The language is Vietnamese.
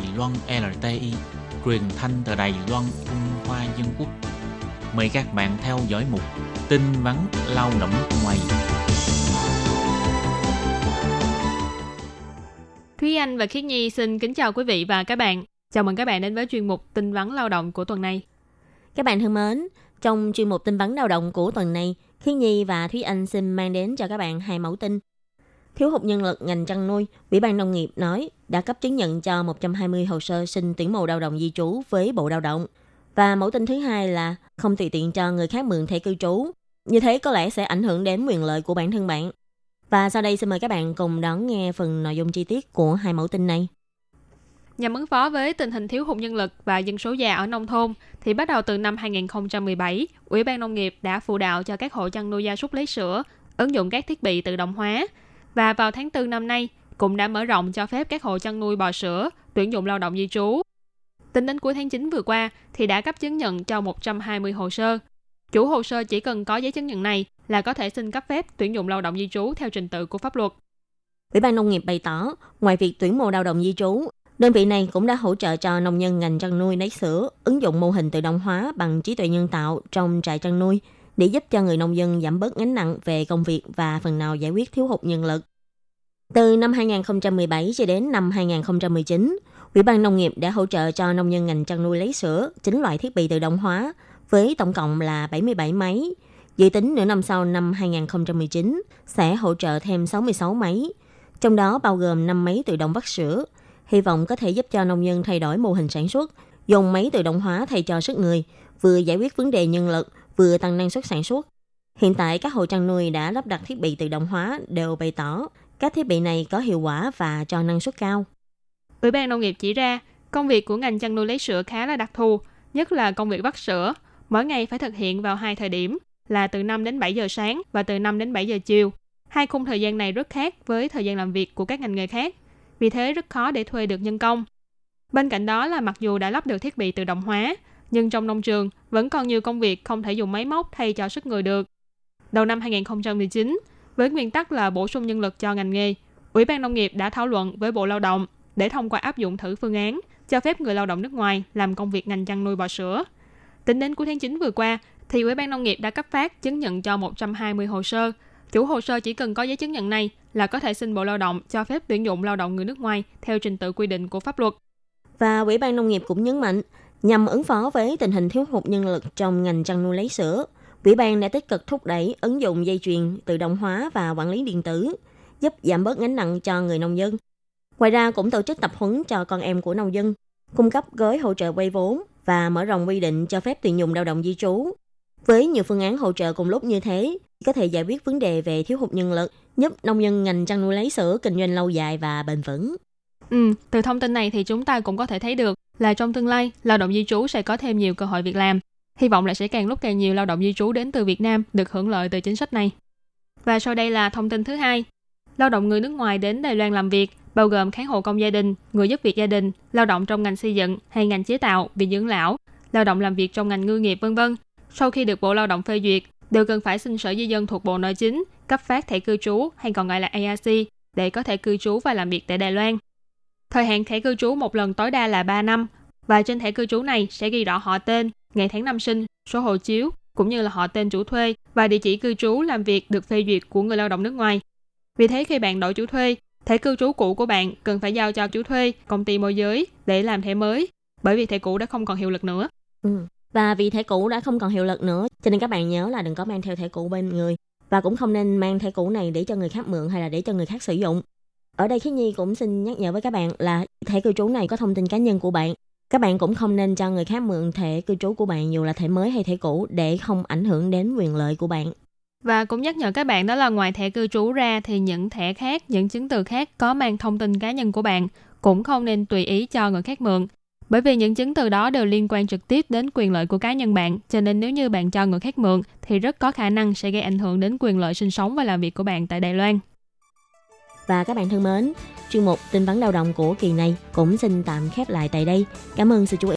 Đài Loan LTI, truyền thanh từ Đài Loan Trung Hoa Dân Quốc. Mời các bạn theo dõi mục tin vắn lao động ngoài. Thúy Anh và Khiết Nhi xin kính chào quý vị và các bạn. Chào mừng các bạn đến với chuyên mục tin vắn lao động của tuần này. Các bạn thân mến, trong chuyên mục tin vắn lao động của tuần này, Khiết Nhi và Thúy Anh xin mang đến cho các bạn hai mẫu tin Thiếu hụt nhân lực ngành chăn nuôi, Ủy ban Nông nghiệp nói đã cấp chứng nhận cho 120 hồ sơ xin tuyển mộ lao động di trú với Bộ Lao động. Và mẫu tin thứ hai là không tùy tiện cho người khác mượn thẻ cư trú. Như thế có lẽ sẽ ảnh hưởng đến quyền lợi của bản thân bạn. Và sau đây xin mời các bạn cùng đón nghe phần nội dung chi tiết của hai mẫu tin này. Nhằm ứng phó với tình hình thiếu hụt nhân lực và dân số già ở nông thôn, thì bắt đầu từ năm 2017, Ủy ban Nông nghiệp đã phụ đạo cho các hộ chăn nuôi gia súc lấy sữa ứng dụng các thiết bị tự động hóa và vào tháng 4 năm nay cũng đã mở rộng cho phép các hộ chăn nuôi bò sữa tuyển dụng lao động di trú. Tính đến cuối tháng 9 vừa qua thì đã cấp chứng nhận cho 120 hồ sơ. Chủ hồ sơ chỉ cần có giấy chứng nhận này là có thể xin cấp phép tuyển dụng lao động di trú theo trình tự của pháp luật. Ủy ban nông nghiệp bày tỏ, ngoài việc tuyển mộ lao động di trú, đơn vị này cũng đã hỗ trợ cho nông dân ngành chăn nuôi lấy sữa, ứng dụng mô hình tự động hóa bằng trí tuệ nhân tạo trong trại chăn nuôi – để giúp cho người nông dân giảm bớt gánh nặng về công việc và phần nào giải quyết thiếu hụt nhân lực. Từ năm 2017 cho đến năm 2019, Ủy ban Nông nghiệp đã hỗ trợ cho nông dân ngành chăn nuôi lấy sữa 9 loại thiết bị tự động hóa với tổng cộng là 77 máy. Dự tính nửa năm sau năm 2019 sẽ hỗ trợ thêm 66 máy, trong đó bao gồm 5 máy tự động vắt sữa. Hy vọng có thể giúp cho nông dân thay đổi mô hình sản xuất, dùng máy tự động hóa thay cho sức người, vừa giải quyết vấn đề nhân lực, vừa tăng năng suất sản xuất. Hiện tại các hộ chăn nuôi đã lắp đặt thiết bị tự động hóa đều bày tỏ các thiết bị này có hiệu quả và cho năng suất cao. Ủy ban nông nghiệp chỉ ra, công việc của ngành chăn nuôi lấy sữa khá là đặc thù, nhất là công việc vắt sữa. Mỗi ngày phải thực hiện vào hai thời điểm là từ 5 đến 7 giờ sáng và từ 5 đến 7 giờ chiều. Hai khung thời gian này rất khác với thời gian làm việc của các ngành nghề khác. Vì thế rất khó để thuê được nhân công. Bên cạnh đó là mặc dù đã lắp được thiết bị tự động hóa, nhưng trong nông trường vẫn còn nhiều công việc không thể dùng máy móc thay cho sức người được. Đầu năm 2019, với nguyên tắc là bổ sung nhân lực cho ngành nghề, Ủy ban Nông nghiệp đã thảo luận với Bộ Lao động để thông qua áp dụng thử phương án cho phép người lao động nước ngoài làm công việc ngành chăn nuôi bò sữa. Tính đến cuối tháng 9 vừa qua, thì Ủy ban Nông nghiệp đã cấp phát chứng nhận cho 120 hồ sơ. Chủ hồ sơ chỉ cần có giấy chứng nhận này là có thể xin Bộ Lao động cho phép tuyển dụng lao động người nước ngoài theo trình tự quy định của pháp luật. Và Ủy ban Nông nghiệp cũng nhấn mạnh, Nhằm ứng phó với tình hình thiếu hụt nhân lực trong ngành chăn nuôi lấy sữa, Ủy ban đã tích cực thúc đẩy ứng dụng dây chuyền tự động hóa và quản lý điện tử, giúp giảm bớt gánh nặng cho người nông dân. Ngoài ra cũng tổ chức tập huấn cho con em của nông dân, cung cấp gói hỗ trợ vay vốn và mở rộng quy định cho phép tuyển dụng lao động di trú. Với nhiều phương án hỗ trợ cùng lúc như thế, có thể giải quyết vấn đề về thiếu hụt nhân lực, giúp nông dân ngành chăn nuôi lấy sữa kinh doanh lâu dài và bền vững. Ừ, từ thông tin này thì chúng ta cũng có thể thấy được là trong tương lai, lao động di trú sẽ có thêm nhiều cơ hội việc làm. Hy vọng là sẽ càng lúc càng nhiều lao động di trú đến từ Việt Nam được hưởng lợi từ chính sách này. Và sau đây là thông tin thứ hai. Lao động người nước ngoài đến Đài Loan làm việc, bao gồm kháng hộ công gia đình, người giúp việc gia đình, lao động trong ngành xây dựng hay ngành chế tạo, viện dưỡng lão, lao động làm việc trong ngành ngư nghiệp vân vân. Sau khi được Bộ Lao động phê duyệt, đều cần phải xin Sở Di dân thuộc Bộ Nội chính cấp phát thẻ cư trú hay còn gọi là ARC để có thể cư trú và làm việc tại Đài Loan. Thời hạn thẻ cư trú một lần tối đa là 3 năm và trên thẻ cư trú này sẽ ghi rõ họ tên, ngày tháng năm sinh, số hộ chiếu, cũng như là họ tên chủ thuê và địa chỉ cư trú làm việc được phê duyệt của người lao động nước ngoài. Vì thế khi bạn đổi chủ thuê, thẻ cư trú cũ của bạn cần phải giao cho chủ thuê, công ty môi giới để làm thẻ mới, bởi vì thẻ cũ đã không còn hiệu lực nữa. Ừ. Và vì thẻ cũ đã không còn hiệu lực nữa, cho nên các bạn nhớ là đừng có mang theo thẻ cũ bên người và cũng không nên mang thẻ cũ này để cho người khác mượn hay là để cho người khác sử dụng. Ở đây Khiết Nhi cũng xin nhắc nhở với các bạn là thẻ cư trú này có thông tin cá nhân của bạn. Các bạn cũng không nên cho người khác mượn thẻ cư trú của bạn dù là thẻ mới hay thẻ cũ để không ảnh hưởng đến quyền lợi của bạn. Và cũng nhắc nhở các bạn đó là ngoài thẻ cư trú ra thì những thẻ khác, những chứng từ khác có mang thông tin cá nhân của bạn cũng không nên tùy ý cho người khác mượn. Bởi vì những chứng từ đó đều liên quan trực tiếp đến quyền lợi của cá nhân bạn, cho nên nếu như bạn cho người khác mượn thì rất có khả năng sẽ gây ảnh hưởng đến quyền lợi sinh sống và làm việc của bạn tại Đài Loan. Và các bạn thân mến, chuyên mục tin vấn lao động của kỳ này cũng xin tạm khép lại tại đây. Cảm ơn sự chú ý